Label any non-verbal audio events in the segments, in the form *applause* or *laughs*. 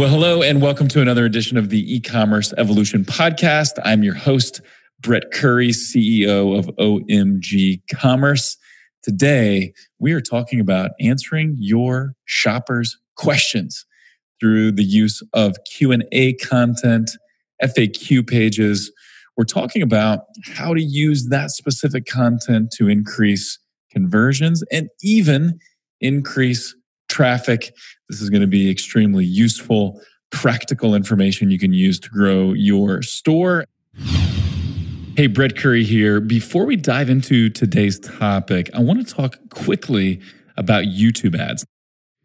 Well, hello, and welcome to another edition of the e commerce evolution podcast. I'm your host, Brett Curry, CEO of OMG Commerce. Today, we are talking about answering your shoppers' questions through the use of Q&A content, FAQ pages. We're talking about how to use that specific content to increase conversions and even increase traffic. This is going to be extremely useful, practical information you can use to grow your store. Hey, Brett Curry here. Before we dive into today's topic, I want to talk quickly about YouTube ads.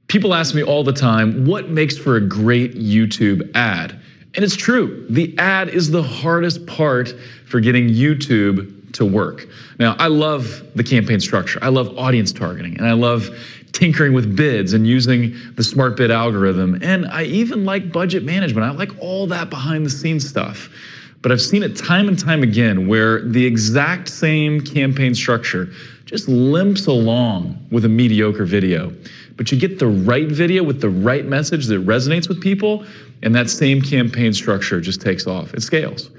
People ask me all the time, what makes for a great YouTube ad? And it's true, the ad is the hardest part for getting YouTube to work. Now, I love the campaign structure, I love audience targeting, and I love tinkering with bids and using the smart bid algorithm. And I even like budget management. I like all that behind the scenes stuff. But I've seen it time and time again where the exact same campaign structure just limps along with a mediocre video. But you get the right video with the right message that resonates with people, and that same campaign structure just takes off. It scales.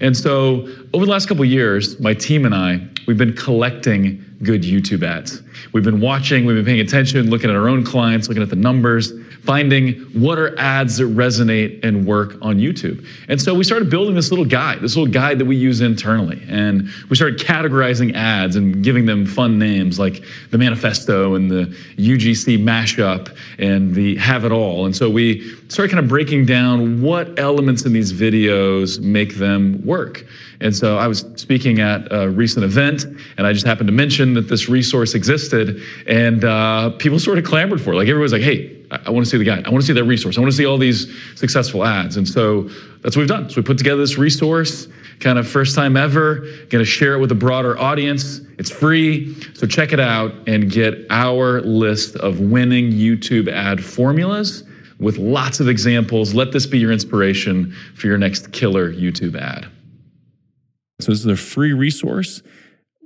And so over the last couple years, my team and I, we've been collecting good YouTube ads. We've been watching, we've been paying attention, looking at our own clients, looking at the numbers, finding what are ads that resonate and work on YouTube. And so we started building this little guide, this little guide that we use internally. And we started categorizing ads and giving them fun names like the manifesto and the UGC mashup and the have it all. And so we started kind of breaking down what elements in these videos make them work. And so I was speaking at a recent event, and I just happened to mention that this resource existed, and uh, people sort of clamored for it. Like everybody was like, "Hey, I, want to see the guide. I want to see that resource. I want to see all these successful ads." And so that's what we've done. So we put together this resource, kind of first time ever. Going to share it with a broader audience. It's free, so check it out and get our list of winning YouTube ad formulas with lots of examples. Let this be your inspiration for your next killer YouTube ad. So this is a free resource.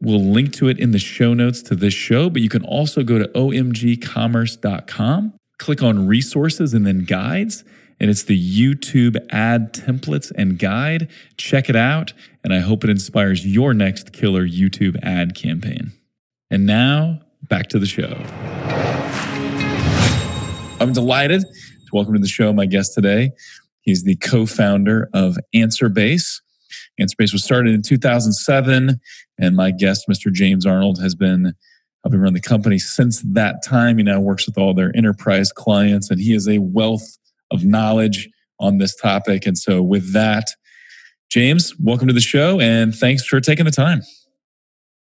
We'll link to it in the show notes to this show, but you can also go to omgcommerce.com, click on resources and then guides, and it's the YouTube ad templates and guide. Check it out, and I hope it inspires your next killer YouTube ad campaign. And now, back to the show. I'm delighted to welcome to the show my guest today. He's the co founder of AnswerBase. AnswerBase was started in 2007, and my guest, Mr. James Arnold, has been helping running the company since that time. He now works with all their enterprise clients, and he is a wealth of knowledge on this topic. And so, with that, James, welcome to the show, and thanks for taking the time.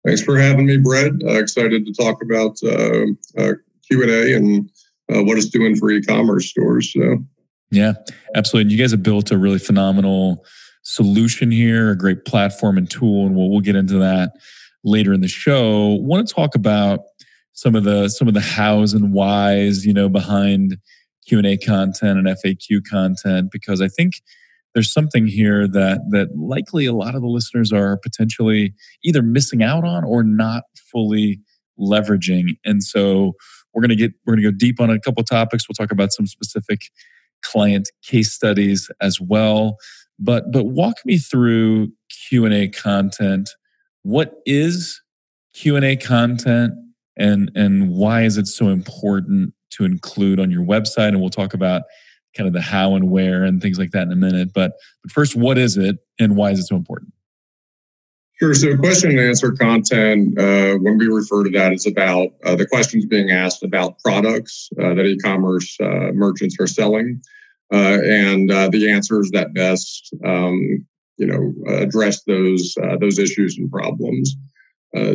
Thanks for having me, Brett. Uh, excited to talk about uh, uh, Q and A and uh, what it's doing for e-commerce stores. So. Yeah, absolutely. You guys have built a really phenomenal solution here, a great platform and tool, and we'll, we'll get into that later in the show. Want to talk about some of the some of the hows and whys, you know, behind Q and A content and FAQ content, because I think there's something here that that likely a lot of the listeners are potentially either missing out on or not fully leveraging. And so we're gonna get we're gonna go deep on a couple topics. We'll talk about some specific client case studies as well. But but walk me through Q&A content. What is Q&A content and and why is it so important to include on your website and we'll talk about kind of the how and where and things like that in a minute. But, but first, what is it and why is it so important? Sure. So, question and answer content, uh, when we refer to that, is about uh, the questions being asked about products uh, that e commerce uh, merchants are selling. Uh, and uh, the answers that best um, you know address those uh, those issues and problems.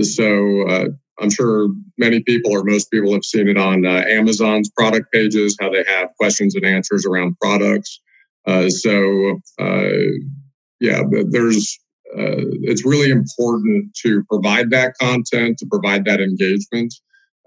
so I'm sure many people or most people have seen it on Amazon's product pages, how they have questions and answers around products. so yeah, there's uh, it's really important to provide that content, to provide that engagement.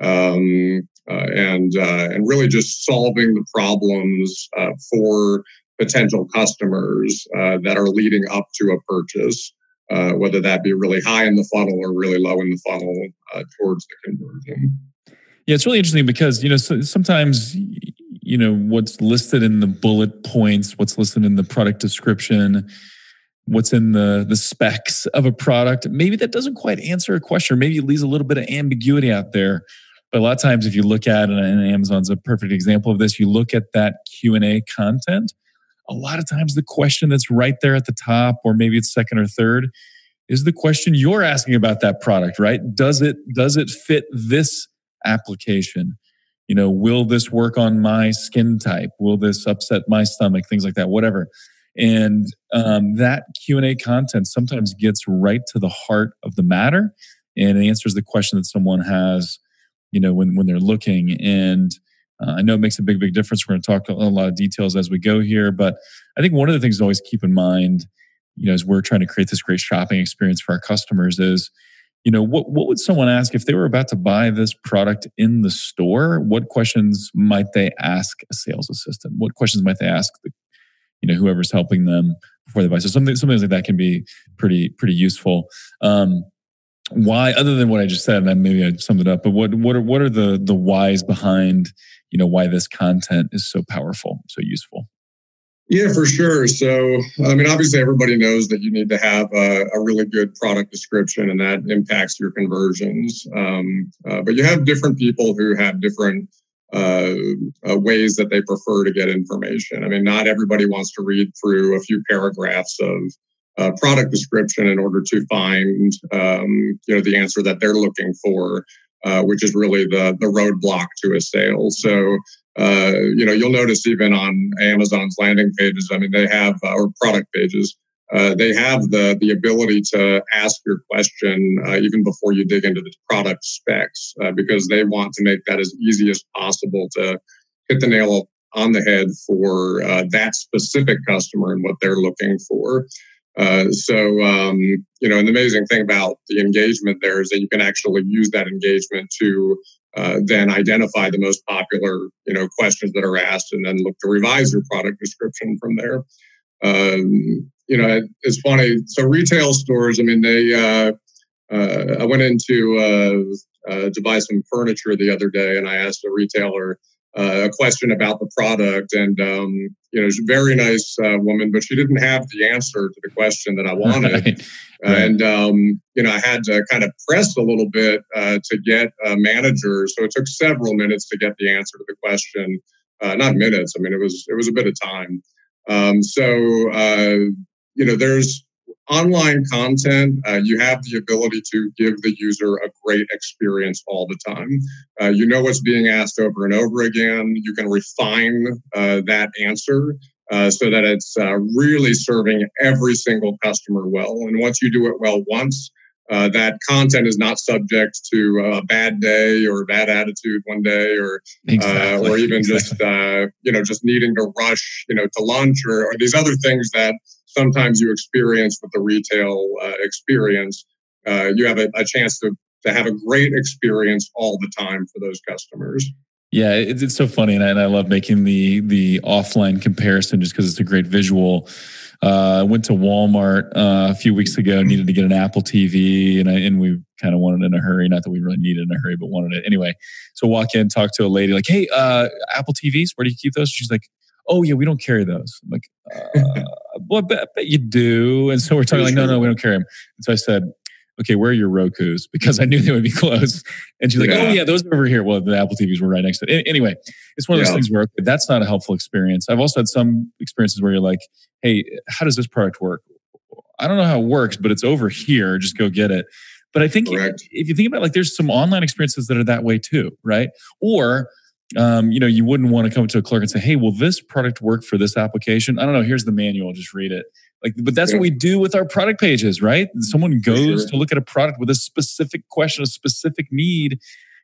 Um, uh, and uh, and really just solving the problems uh, for potential customers uh, that are leading up to a purchase, uh, whether that be really high in the funnel or really low in the funnel uh, towards the conversion. Yeah, it's really interesting because you know so sometimes you know what's listed in the bullet points what's listed in the product description what's in the the specs of a product maybe that doesn't quite answer a question maybe it leaves a little bit of ambiguity out there but a lot of times if you look at and amazon's a perfect example of this you look at that q&a content a lot of times the question that's right there at the top or maybe it's second or third is the question you're asking about that product right? Does it does it fit this application? You know will this work on my skin type? Will this upset my stomach? Things like that whatever. And um, that q&a content sometimes gets right to the heart of the matter and answers the question that someone has you know when, when they're looking. And uh, i know it makes a big big difference we're going to talk a lot of details as we go here but i think one of the things to always keep in mind you know as we're trying to create this great shopping experience for our customers is you know what, what would someone ask if they were about to buy this product in the store what questions might they ask a sales assistant what questions might they ask the you know whoever's helping them before they buy. So something something like that can be pretty pretty useful. Um, why, other than what I just said, and maybe I summed it up, but what what are what are the the whys behind you know why this content is so powerful, so useful? Yeah, for sure. So, I mean, obviously, everybody knows that you need to have a, a really good product description, and that impacts your conversions. Um, uh, but you have different people who have different uh, uh, ways that they prefer to get information. I mean, not everybody wants to read through a few paragraphs of uh, product description in order to find, um, you know, the answer that they're looking for, uh, which is really the the roadblock to a sale. So, uh, you know, you'll notice even on Amazon's landing pages, I mean, they have or product pages uh, they have the the ability to ask your question uh, even before you dig into the product specs uh, because they want to make that as easy as possible to hit the nail on the head for uh, that specific customer and what they're looking for. Uh, so um, you know, an amazing thing about the engagement there is that you can actually use that engagement to then identify the most popular you know questions that are asked and then look to revise your product description from there. Um, you know, it's funny. So retail stores, I mean, they. Uh, uh, I went into uh, uh, to buy some furniture the other day, and I asked a retailer uh, a question about the product, and um, you know, she's a very nice uh, woman, but she didn't have the answer to the question that I *laughs* wanted, right. Right. and um, you know, I had to kind of press a little bit uh, to get a manager. So it took several minutes to get the answer to the question. not minutes. I mean, it was it was a bit of time. Um, so you know, there's online content. Uh, you have the ability to give the user a great experience all the time. Uh, you know what's being asked over and over again. You can refine uh, that answer. Uh, so that it's uh, really serving every single customer well. And once you do it well once, uh, that content is not subject to a bad day or a bad attitude one day or exactly. uh, or even exactly. just uh, you know just needing to rush you know to lunch or, or, these other things that sometimes you experience with the retail uh, experience. Uh, you have a, a, chance to, to have a great experience all the time for those customers. Yeah, it's, it's so funny, and I, and I love making the the offline comparison just because it's a great visual. Uh, I went to Walmart uh, a few weeks ago, needed to get an Apple TV, and I, and we kind of wanted it in a hurry. Not that we really needed it in a hurry, but wanted it anyway. So walk in, talk to a lady, like, "Hey, uh, Apple TVs, where do you keep those?" She's like, "Oh yeah, we don't carry those." I'm like, *laughs* uh, well, I bet, I bet, you do. And so we're talking like, no, no, we don't carry them. And so I said, okay, where are your Roku's? *laughs* Because I knew they would be close. And she's like, yeah. oh yeah, those are over here. Well, the Apple TVs were right next to it. Anyway, it's one of those yeah. things where okay, that's not a helpful experience. I've also had some experiences where you're like, hey, how does this product work? I don't know how it works, but it's over here. Just go get it. But I think Correct. if you think about it, like there's some online experiences that are that way too, right? Or um, you know, you wouldn't want to come to a clerk and say, "Hey, will this product work for this application?" I don't know. Here's the manual. Just read it. Like, but that's what we do with our product pages, right? Someone goes sure. to look at a product with a specific question, a specific need,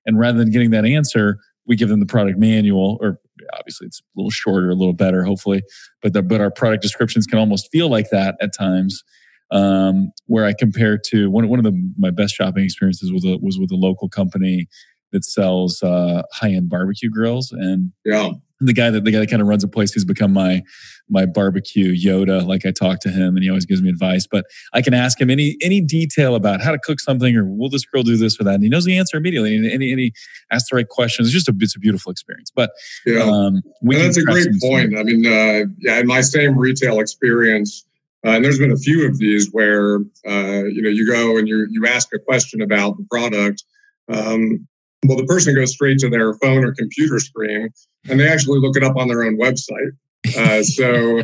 and rather than getting that answer, we give them the product manual, or obviously it's a little shorter, a little better, hopefully. But the, but our product descriptions can almost feel like that at times. Um, where I compare to one one of the my best shopping experiences was a, was with a local company that sells uh, high end barbecue grills, and yeah, the guy that the guy that kind of runs a place who's become my my barbecue Yoda. Like I talk to him and he always gives me advice, but I can ask him any any detail about how to cook something or will this girl do this or that, and he knows the answer immediately. And, and, he, and he asks the right questions. It's just a it's a beautiful experience. But yeah, um, that's a great point. I mean, uh, yeah, in my same retail experience. Uh, and there's been a few of these where uh, you know you go and you you ask a question about the product, um, well, the person goes straight to their phone or computer screen and they actually look it up on their own website. Uh, *laughs* so,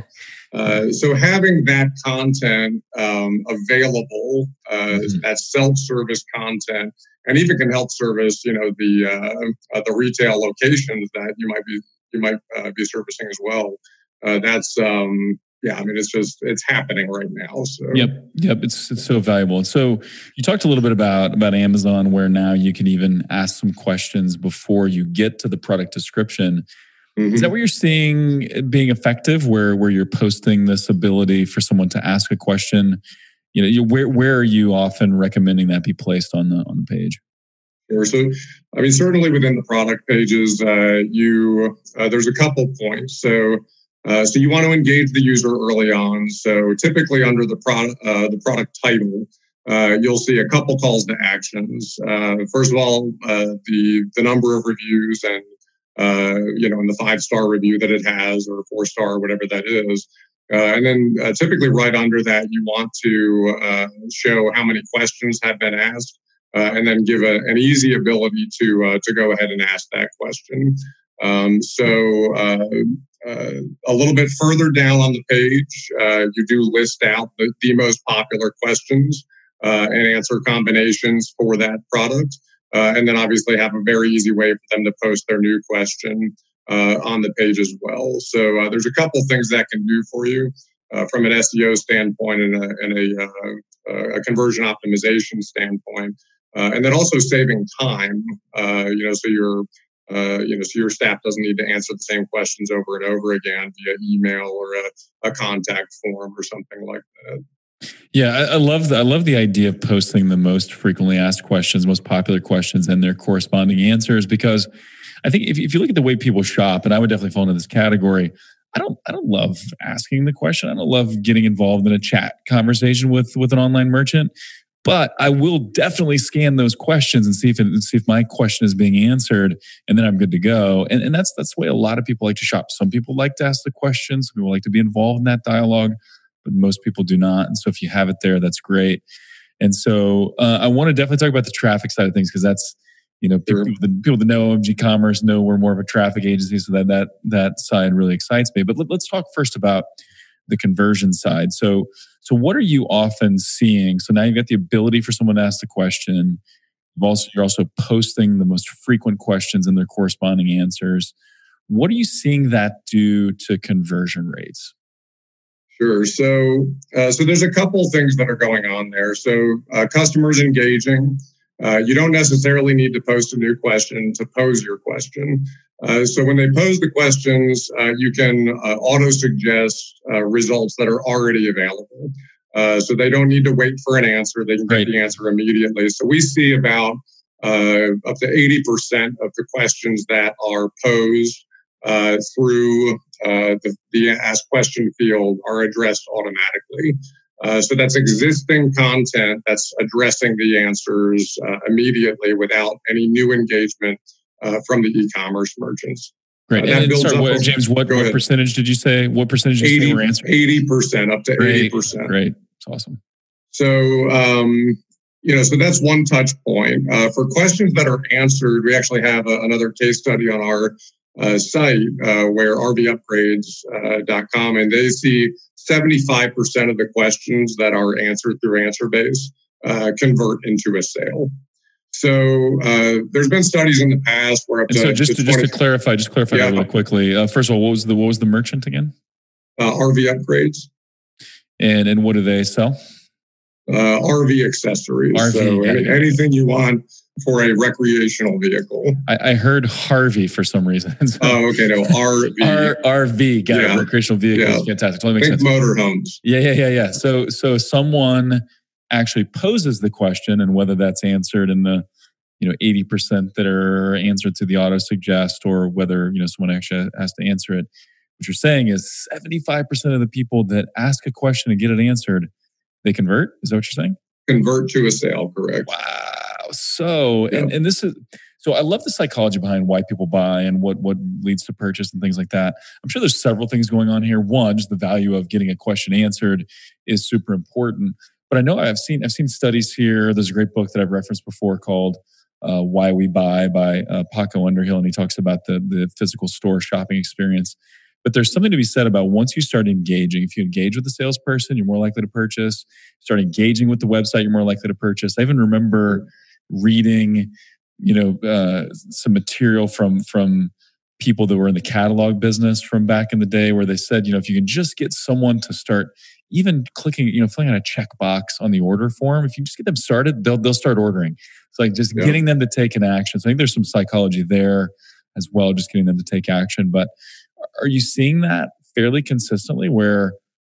uh, so having that content um, available, uh, mm-hmm. that self-service content, and even can help service, you know, the uh, uh, the retail locations that you might be you might uh, be servicing as well. that's um, yeah, I mean, it's just it's happening right now. So yep, yep, it's it's so valuable. So you talked a little bit about about Amazon, where now you can even ask some questions before you get to the product description. Mm-hmm. Is that what you're seeing being effective? Where where you're posting this ability for someone to ask a question? You know, you, where where are you often recommending that be placed on the on the page? Sure. So, I mean, certainly within the product pages, uh, you uh, there's a couple points. So uh, so you want to engage the user early on. So typically under the product uh, the product title, uh, you'll see a couple calls to actions. Uh, first of all, uh, the the number of reviews and uh, you know, and the five star review that it has, or four star, whatever that is. and then typically right under that, you want to show how many questions have been asked, and then give a, an easy ability to to go ahead and ask that question. Um, so uh, uh, a little bit further down on the page, uh, you do list out the, the most popular questions uh, and answer combinations for that product. Uh, and then obviously have a very easy way for them to post their new question uh, on the page as well. So there's a couple things that can do for you from an SEO standpoint and a, and a, a conversion optimization standpoint. and then also saving time, you know, so you're uh, you know, so your staff doesn't need to answer the same questions over and over again via email or a, a contact form or something like that. Yeah, I, I love the I love the idea of posting the most frequently asked questions, most popular questions, and their corresponding answers. Because I think if, if you look at the way people shop, and I would definitely fall into this category, I don't I don't love asking the question. I don't love getting involved in a chat conversation with with an online merchant. But I will definitely scan those questions and see if it, see if my question is being answered, and then I'm good to go. And, and that's that's the way a lot of people like to shop. Some people like to ask the questions. Some people like to be involved in that dialogue, but most people do not. And so if you have it there, that's great. And so uh, I want to definitely talk about the traffic side of things because that's you know people, that, people that know OMG Commerce know we're more of a traffic agency, so that that that side really excites me. But let, let's talk first about the conversion side. So, so what are you often seeing? So now you've got the ability for someone to ask the question. You've also, you're also posting the most frequent questions and their corresponding answers. What are you seeing that do to conversion rates? Sure. So, uh, so there's a couple things that are going on there. So, uh, customers engaging. Uh, you don't necessarily need to post a new question to pose your question. Uh, so when they pose the questions, uh, you can uh, auto suggest uh, results that are already available. Uh, so they don't need to wait for an answer; they can get the answer immediately. So we see about up to eighty percent of the questions that are posed through the, the ask question field are addressed automatically. Uh, so that's existing content that's addressing the answers uh, immediately without any new engagement uh, from the e-commerce merchants. Great. Uh, and sorry, what, James, what, what percentage did you say? What percentage did 80, you were answering? 80%, up to Great. 80%. Great. It's awesome. So, um, you know, so that's one touch point. Uh, for questions that are answered, we actually have a, another case study on our uh, site uh, where rvupgrades.com, uh, and they see 75% of the questions that are answered through AnswerBase uh, convert into a sale. So uh, there's been studies in the past where up to so just to, just to clarify, just clarify yeah. that real quickly. Uh, first of all, what was the what was the merchant again? Uh, RV upgrades. And and what do they sell? Uh, RV accessories. RV, so any, anything you want for a recreational vehicle. I, I heard Harvey for some reason. *laughs* so, oh, okay. No, RV. R, RV. Got yeah. it. Recreational vehicle. Yeah. Fantastic. Totally makes Think sense. Motorhomes. Yeah, yeah, yeah, yeah. So so someone actually poses the question and whether that's answered in the you know 80% that are answered to the auto suggest or whether you know someone actually has to answer it what you're saying is 75% of the people that ask a question and get it answered they convert is that what you're saying convert to a sale correct wow so and, and this is so I love the psychology behind why people buy and what what leads to purchase and things like that. I'm sure there's several things going on here. One, just the value of getting a question answered is super important. But I know I've seen I've seen studies here. There's a great book that I've referenced before called uh, "Why We Buy" by uh, Paco Underhill, and he talks about the the physical store shopping experience. But there's something to be said about once you start engaging. If you engage with the salesperson, you're more likely to purchase. Start engaging with the website, you're more likely to purchase. I even remember reading you know uh, some material from from people that were in the catalog business from back in the day where they said you know if you can just get someone to start even clicking you know filling out a checkbox on the order form if you just get them started they'll they'll start ordering. It's like just yeah. getting them to take an action. So i think there's some psychology there as well just getting them to take action. But are you seeing that fairly consistently where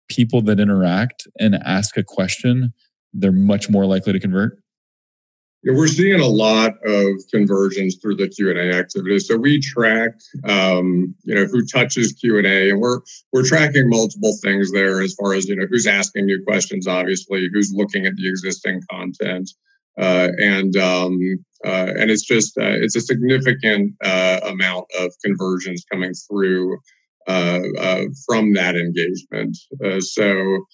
people that interact and ask a question they're much more likely to convert we're seeing a lot of conversions through the Q and A activities. So we track, um, you know, who touches Q and A, and we're we're tracking multiple things there as far as you know who's asking new questions, obviously, who's looking at the existing content, uh, and um, uh, and it's just uh, it's a significant uh, amount of conversions coming through uh, uh, from that engagement. so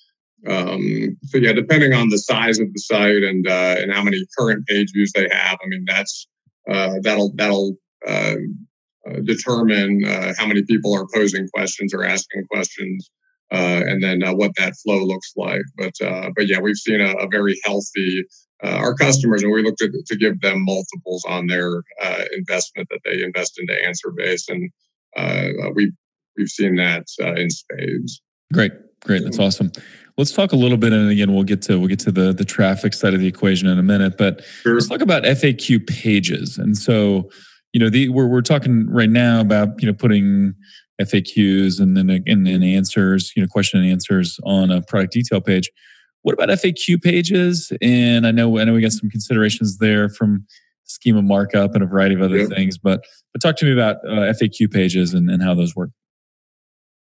um, so yeah, depending on the size of the site and uh, and how many current page views they have, I mean that's uh, that'll that'll uh, uh determine uh, how many people are posing questions or asking questions, uh, and then what that flow looks like. But but yeah, we've seen a, a very healthy. our customers, and we look to, to give them multiples on their investment that they invest into answer base, and we we've seen that in spades. Great, great, that's awesome. Let's talk a little bit, and again, we'll get to we'll get to the the traffic side of the equation in a minute. But sure. let's talk about FAQ pages. And so, you know, the, we're we're talking right now about you know putting FAQs and then and, and answers, you know, question and answers on a product detail page. What about FAQ pages? And I know I know we got some considerations there from schema markup and a variety of other yep. things. But but talk to me about uh, FAQ pages and, and how those work.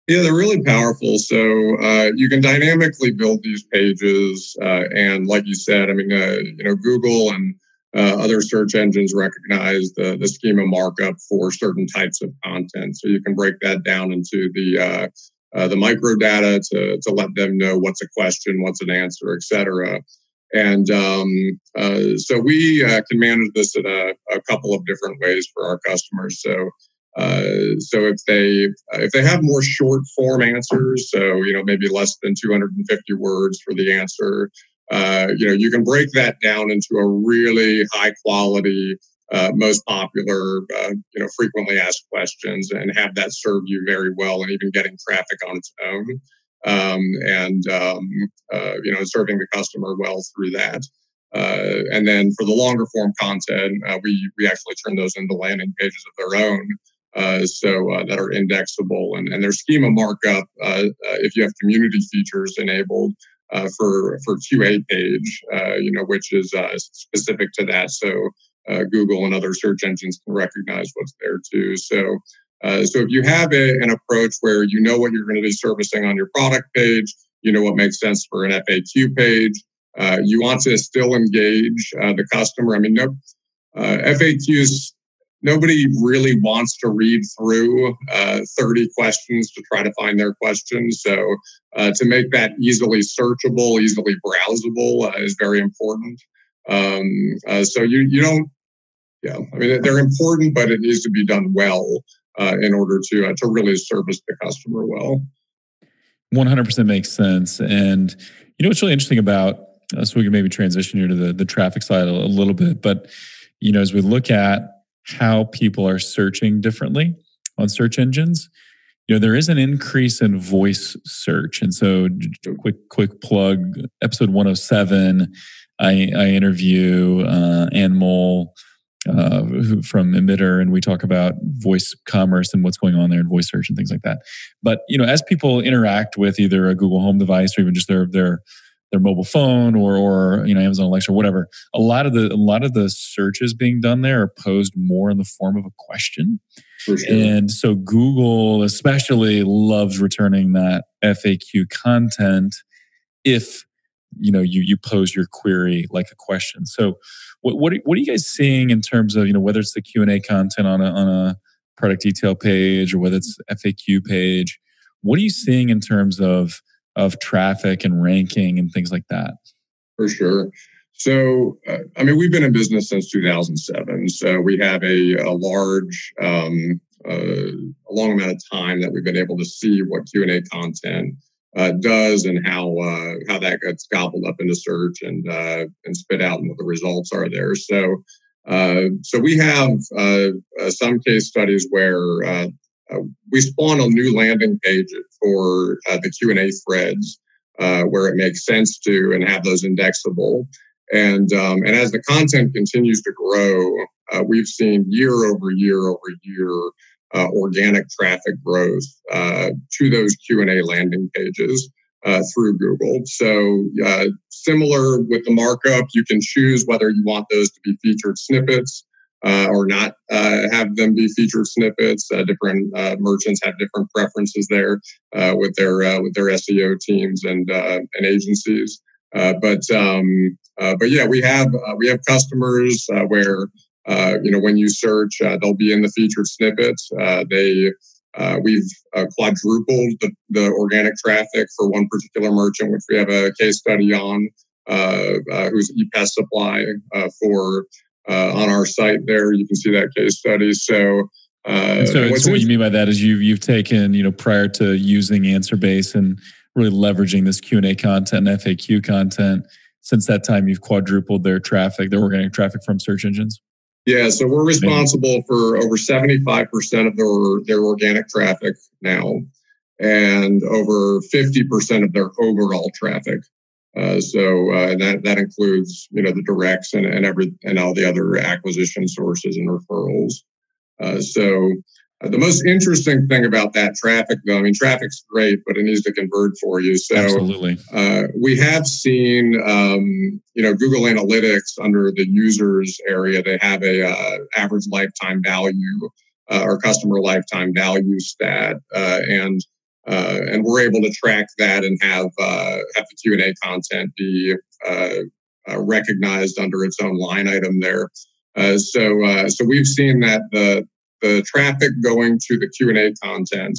Yeah, they're really powerful. So uh, you can dynamically build these pages, uh, and like you said, I mean, uh, you know, Google and uh, other search engines recognize the the schema markup for certain types of content. So you can break that down into the uh, uh, the micro data to to let them know what's a question, what's an answer, etc. And um, so we can manage this in a, a couple of different ways for our customers. So uh, so if they uh, if they have more short form answers, so you know maybe less than 250 words for the answer, uh, you know you can break that down into a really high quality, uh, most popular, uh, you know frequently asked questions, and have that serve you very well, and even getting traffic on its own, um, and um, you know serving the customer well through that. and then for the longer form content, we we actually turn those into landing pages of their own uh, so uh, that are indexable and, and their schema markup uh, uh if you have community features enabled uh, for for QA page, uh, you know, which is specific to that. So Google and other search engines can recognize what's there too. So so if you have a, an approach where you know what you're going to be servicing on your product page, you know what makes sense for an FAQ page. you want to still engage the customer. I mean, no, FAQs nobody really wants to read through uh, 30 questions to try to find their questions. So uh, to make that easily searchable, easily browsable uh, is very important. Um, uh, so you you don't, yeah, I mean they're important, but it needs to be done well uh, in order to uh, to really service the customer well. 100% makes sense, and you know what's really interesting about so we can maybe transition here to the the traffic side a, a little bit, but you know as we look at how people are searching differently on search engines. You know there is an increase in voice search and so quick quick plug episode 107 i i interview uh ann mole uh, from emitter and we talk about voice commerce and what's going on there in voice search and things like that. But you know as people interact with either a google home device or even just their their their mobile phone or or you know Amazon Alexa or whatever. A lot of the a lot of the searches being done there are posed more in the form of a question. Sure. And so Google especially loves returning that FAQ content if you know you you pose your query like a question. So what what are, what are you guys seeing in terms of you know whether it's the Q and A content on a on a product detail page or whether it's FAQ page? What are you seeing in terms of of traffic and ranking and things like that? For sure. So, uh, I mean, we've been in business since 2007. So we have a, a large, um, uh, a long amount of time that we've been able to see what Q and A content uh, does and how uh, how that gets gobbled up into search and uh, and spit out and what the results are there. So, uh, so we have some case studies where uh, we spawn a new landing page for uh, the Q&A threads uh, where it makes sense to and have those indexable. And, um, and as the content continues to grow, uh, we've seen year over year over year uh, organic traffic growth uh, to those Q&A landing pages. through Google. So, similar with the markup, you can choose whether you want those to be featured snippets uh, or not uh, have them be featured snippets. Uh, different uh, merchants have different preferences there uh, with their uh, with their SEO teams and and agencies. but um, but yeah, we have we have customers where you know when you search, they'll be in the featured snippets. they we've quadrupled the, the organic traffic for one particular merchant, which we have a case study on, who's ePest Supply for uh, on our site there. You can see that case study. So, uh, so, so what you mean by that is you've you've taken you know prior to using AnswerBase and really leveraging this Q and A content and FAQ content. Since that time, you've quadrupled their traffic, their organic traffic from search engines. Yeah, so we're responsible for over seventy-five percent of their their organic traffic now, and over fifty percent of their overall traffic. Uh, so uh, that that includes you know the directs and, and every and all the other acquisition sources and referrals. Uh, so uh, the most interesting thing about that traffic, though, I mean, traffic's great, but it needs to convert for you. So absolutely, uh, we have seen um, you know Google Analytics under the users area. They have a uh, average lifetime value or customer lifetime value stat, and uh, and we're able to track that and have uh, have the Q and A content be uh, uh, recognized under its own line item there. Uh, so uh, so we've seen that the the traffic going to the Q and A content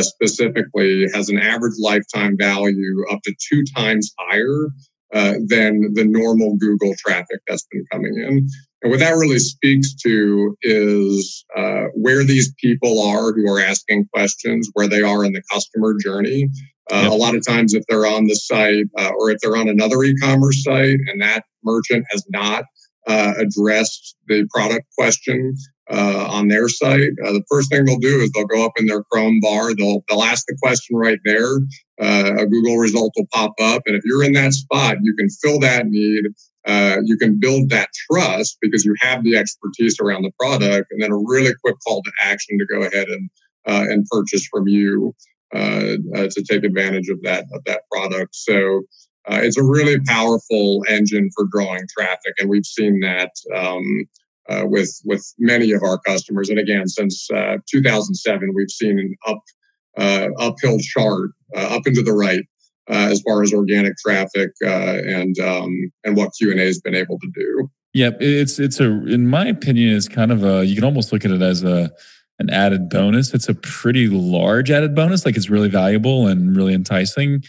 specifically has an average lifetime value up to two times higher than the normal Google traffic that's been coming in. And what that really speaks to is uh, where these people are who are asking questions, where they are in the customer journey. Uh, yep. A lot of times, if they're on the site uh, or if they're on another e commerce site and that merchant has not uh, addressed the product question uh, on their site, uh, the first thing they'll do is they'll go up in their Chrome bar, they'll, they'll ask the question right there. a Google result will pop up. And if you're in that spot, you can fill that need uh, you can build that trust because you have the expertise around the product, and then a really quick call to action to go ahead and uh, and purchase from you uh, uh to take advantage of that of that product. So uh, it's a really powerful engine for drawing traffic, and we've seen that. Um, with with many of our customers, and again, since 2007, we've seen an up uphill chart up into the right uh, as far as organic traffic uh, and um, and what Q and A has been able to do. Yep, it's it's a in my opinion, it's kind of a you can almost look at it as a an added bonus. It's a pretty large added bonus, like it's really valuable and really enticing.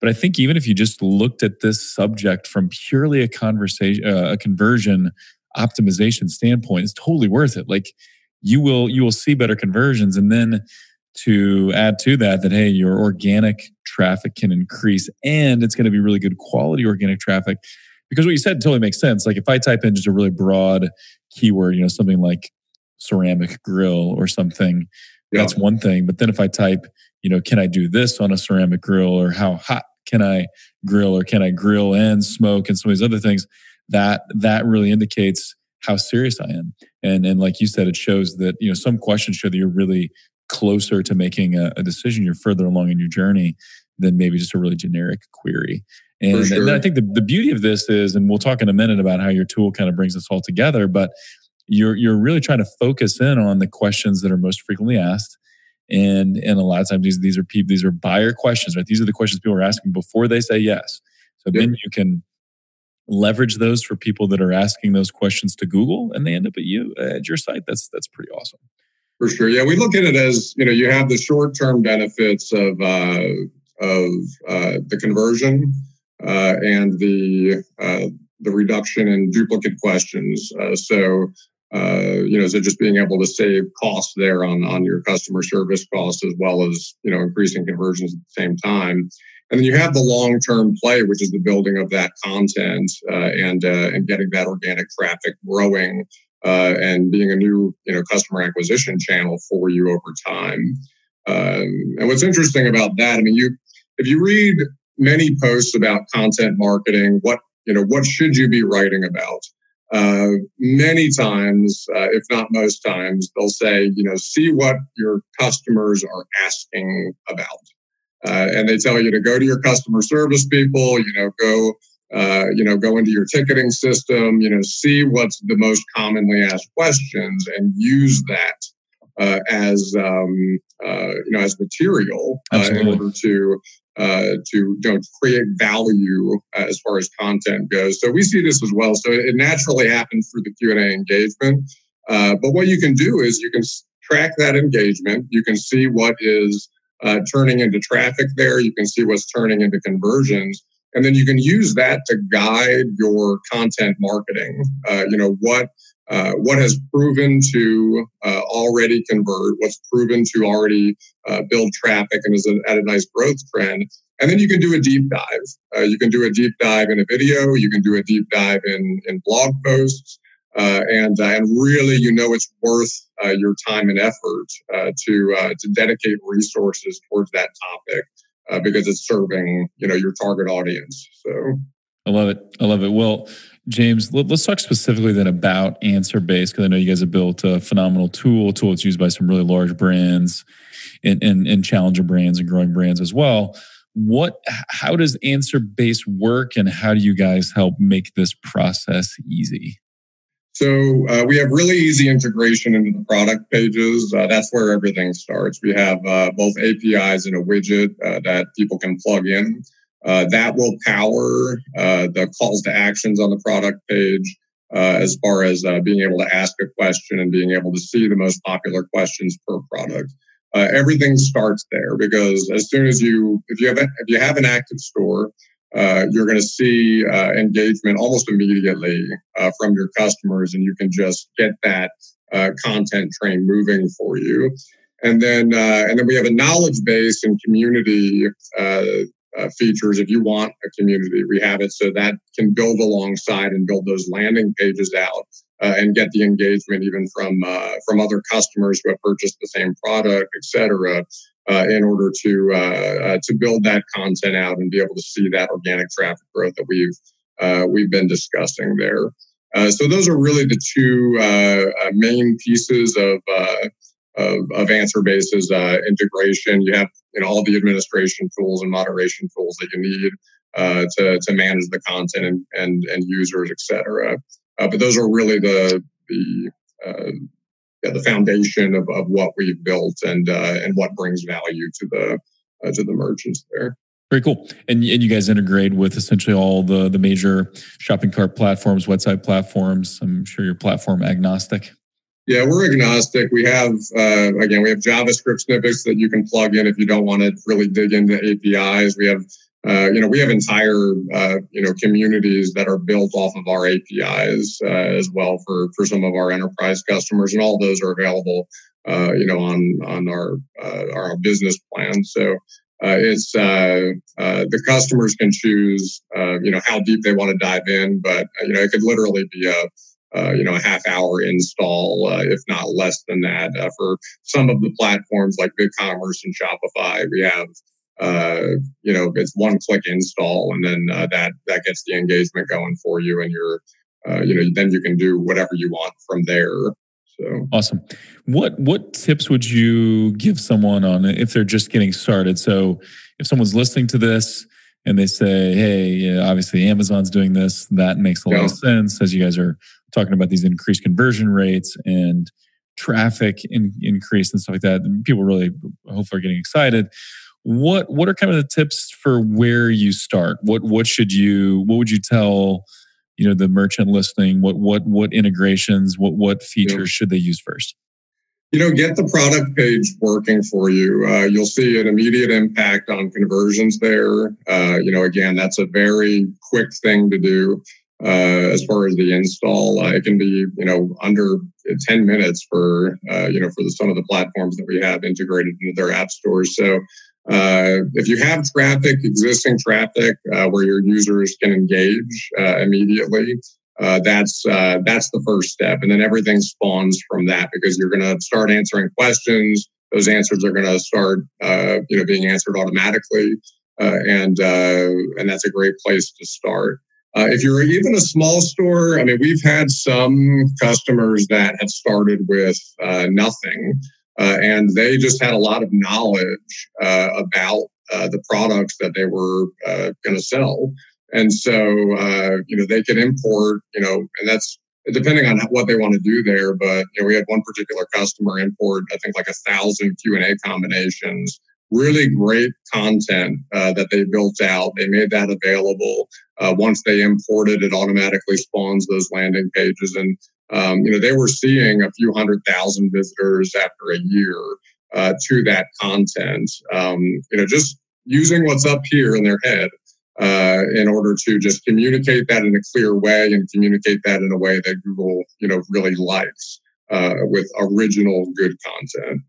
But I think even if you just looked at this subject from purely a conversation, uh, a conversion optimization standpoint, it's totally worth it. Like you will you will see better conversions, and then to add to that that hey your organic traffic can increase and it's going to be really good quality organic traffic. Because what you said totally makes sense. Like if i type in just a really broad keyword you know something like ceramic grill or something yeah. that's one thing. But then if i type you know can i do this on a ceramic grill or how hot can i grill or can i grill and smoke and some of these other things that that really indicates how serious i am. And and like you said it shows that you know some questions show that you're really closer to making a, a decision, you're further along in your journey. than maybe just a really generic query. And, sure. and I think the, the beauty of this is, and we'll talk in a minute about how your tool kind of brings this all together, but you're you're really trying to focus in on the questions that are most frequently asked. And and a lot of times these these are people these are buyer questions, right? These are the questions people are asking before they say yes. So then you can leverage those for people that are asking those questions to Google and they end up at you at your site. That's that's pretty awesome. For sure. Yeah, we look at it as, you know, you have the short-term benefits of uh, of uh, the conversion uh, and the uh, the reduction in duplicate questions. Uh, so uh, you know, so just being able to save costs there on on your customer service costs as well as you know increasing conversions at the same time. And then you have the long term play, which is the building of that content uh, and uh, and getting that organic traffic growing uh, and being a new you know customer acquisition channel for you over time. Um, and what's interesting about that, I mean, you if you read many posts about content marketing, what you know, what should you be writing about? Uh, many times, uh, if not most times, they'll say, you know, see what your customers are asking about. Uh, and they tell you to go to your customer service people, you know, go, uh, you know, go into your ticketing system, you know, see what's the most commonly asked questions and use that uh, as um, uh, you know as material uh, in order to uh, to you know, create value as far as content goes. So we see this as well. So it naturally happens through the Q and A engagement. Uh, but what you can do is you can track that engagement. You can see what is uh, turning into traffic there. You can see what's turning into conversions. And then you can use that to guide your content marketing. Uh, you know, what uh, what has proven to uh, already convert, what's proven to already uh, build traffic and is at a nice growth trend. And then you can do a deep dive. Uh, you can do a deep dive in a video. You can do a deep dive in, in blog posts. Uh, and, and really, you know, it's worth your time and effort to, to dedicate resources towards that topic Uh, because it's serving, you know, your target audience. So I love it. I love it. Well, James, let, us talk specifically then about Answer Base because I know you guys have built a phenomenal tool. Tool that's used by some really large brands and, and, and challenger brands and growing brands as well. What? How does Answer Base work, and how do you guys help make this process easy? So uh, we have really easy integration into the product pages. Uh, that's where everything starts. We have uh, both APIs and a widget uh, that people can plug in. Uh, that will power uh, the calls to actions on the product page uh, as far as being able to ask a question and being able to see the most popular questions per product. Uh, everything starts there because as soon as you, if you have, a, if you have an active store, uh, you're going to see engagement almost immediately from your customers, and you can just get that content train moving for you. And then uh, and then we have a knowledge base and community uh, uh, features if you want a community. We have it so that can build alongside and build those landing pages out uh, and get the engagement even from uh, from other customers who have purchased the same product etc uh, in order to uh, uh, to build that content out and be able to see that organic traffic growth that we've we've been discussing there so those are really the two main pieces of of, of answer bases uh, integration. You have you know all the administration tools and moderation tools that you need uh, to to manage the content and and, and users, etc. Uh, but those are really the the uh, yeah, the foundation of, of what we've built and uh, and what brings value to the uh, to the merchants there. Very cool. And, and you guys integrate with essentially all the, the major shopping cart platforms, website platforms. I'm sure you're platform agnostic. Yeah, we're agnostic. We have uh, again, we have JavaScript snippets that you can plug in if you don't want to really dig into APIs. We have uh, you know we have entire uh, you know communities that are built off of our APIs uh, as well for for some of our enterprise customers, and all those are available uh, you know on on our uh, our business plan. So. it's uh the customers can choose, you know, how deep they want to dive in, but you know, it could literally be a uh, you know, a half hour install, uh, if not less than that. Uh, for some of the platforms like BigCommerce and Shopify, we have, uh, you know, it's one click install, and then uh, that that gets the engagement going for you, and you're, uh, you know, then you can do whatever you want from there. So awesome. What what tips would you give someone on if they're just getting started? So if someone's listening to this and they say, "Hey, yeah, obviously Amazon's doing this," that makes a yeah. lot of sense as you guys are talking about these increased conversion rates and traffic in, increase and stuff like that. And people really hopefully are getting excited. What what are kind of the tips for where you start? What what should you what would you tell you know the merchant listening? What what what integrations? What what features yeah. should they use first? You know, get the product page working for you. Uh, you'll see an immediate impact on conversions there. Uh, you know, again, that's a very quick thing to do. Uh, as far as the install, uh, it can be you know under 10 minutes for uh, you know for the, some of the platforms that we have integrated into their app stores. So uh, if you have traffic, existing traffic, uh, where your users can engage uh, immediately, that's that's the first step, and then everything spawns from that because you're going to start answering questions. Those answers are going to start you know being answered automatically, and and that's a great place to start. Uh, if you're even a small store, I mean, we've had some customers that have started with uh, nothing, uh, and they just had a lot of knowledge uh, about uh, the products that they were uh, going to sell. And so, you know, they could import, you know, and that's depending on what they want to do there. But you know, we had one particular customer import, I think, like a thousand Q and A combinations really great content uh, that they built out. They made that available. Uh, once they import it, it automatically spawns those landing pages. And, um, you know, they were seeing a few hundred thousand visitors after a year uh, to that content. Um, you know, just using what's up here in their head uh, in order to just communicate that in a clear way and communicate that in a way that Google, you know, really likes uh, with original good content.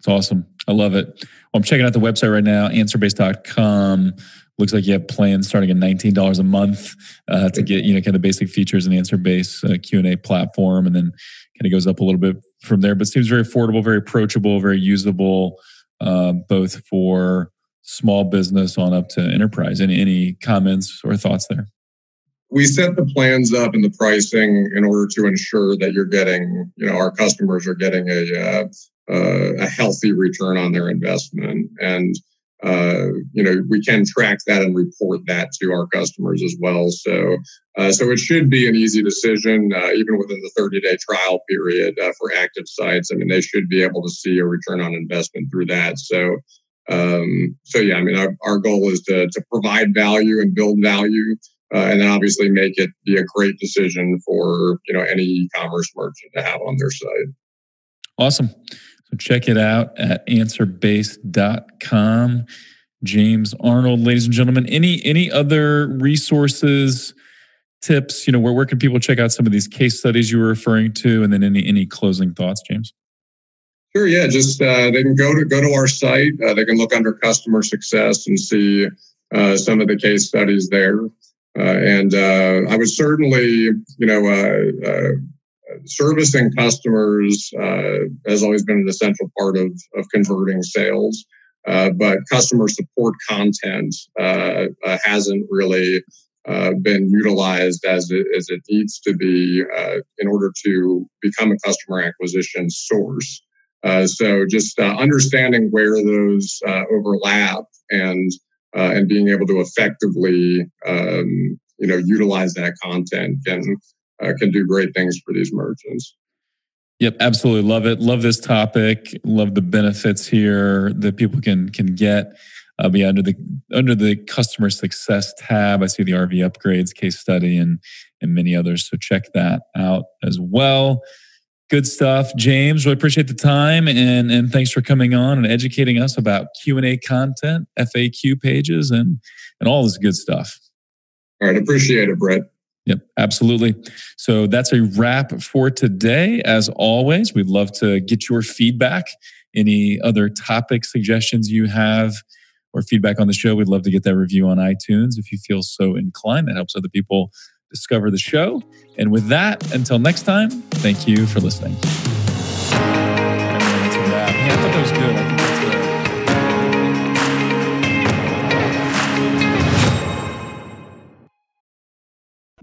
It's awesome. I love it. Well, I'm checking out the website right now, answerbase.com. Looks like you have plans starting at $19 a month uh, to get, you know, kind of basic features in the AnswerBase uh, Q&A platform. And then kind of goes up a little bit from there, but seems very affordable, very approachable, very usable, uh, both for small business on up to enterprise. Any, any comments or thoughts there? we set the plans up and the pricing in order to ensure that you're getting, you know, our customers are getting a uh, uh, a healthy return on their investment. And, uh, you know, we can track that and report that to our customers as well. So, uh, so it should be an easy decision, uh, even within the 30 day trial period uh, for active sites. I mean, they should be able to see a return on investment through that. So, um, so yeah, I mean, our, our goal is to, to provide value and build value. Uh, and then obviously make it be a great decision for you know any e-commerce merchant to have on their site. Awesome. So check it out at answerbase.com. James Arnold, ladies and gentlemen. Any any other resources, tips? You know, where, where can people check out some of these case studies you were referring to? And then any any closing thoughts, James? Sure, yeah. Just uh, they can go to go to our site. Uh, they can look under customer success and see uh, some of the case studies there. Uh, and uh, I would certainly, you know, uh, servicing customers uh, has always been an essential part of, of converting sales. Uh, but customer support content uh, uh hasn't really uh, been utilized as it, as it needs to be uh, in order to become a customer acquisition source. so just understanding where those overlap and and being able to effectively um, you know utilize that content can uh, can do great things for these merchants. Yep, absolutely love it. Love this topic. Love the benefits here that people can can get. Uh, be under the under the customer success tab. I see the RV upgrades case study and and many others. So check that out as well. Good stuff, James. Really appreciate the time and and thanks for coming on and educating us about Q and A content, FAQ pages, and and all this good stuff. All right, appreciate it, Brett. Yep, absolutely. So that's a wrap for today. As always, we'd love to get your feedback. Any other topic suggestions you have or feedback on the show, we'd love to get that review on iTunes if you feel so inclined. That helps other people discover the show. And with that, until next time, thank you for listening.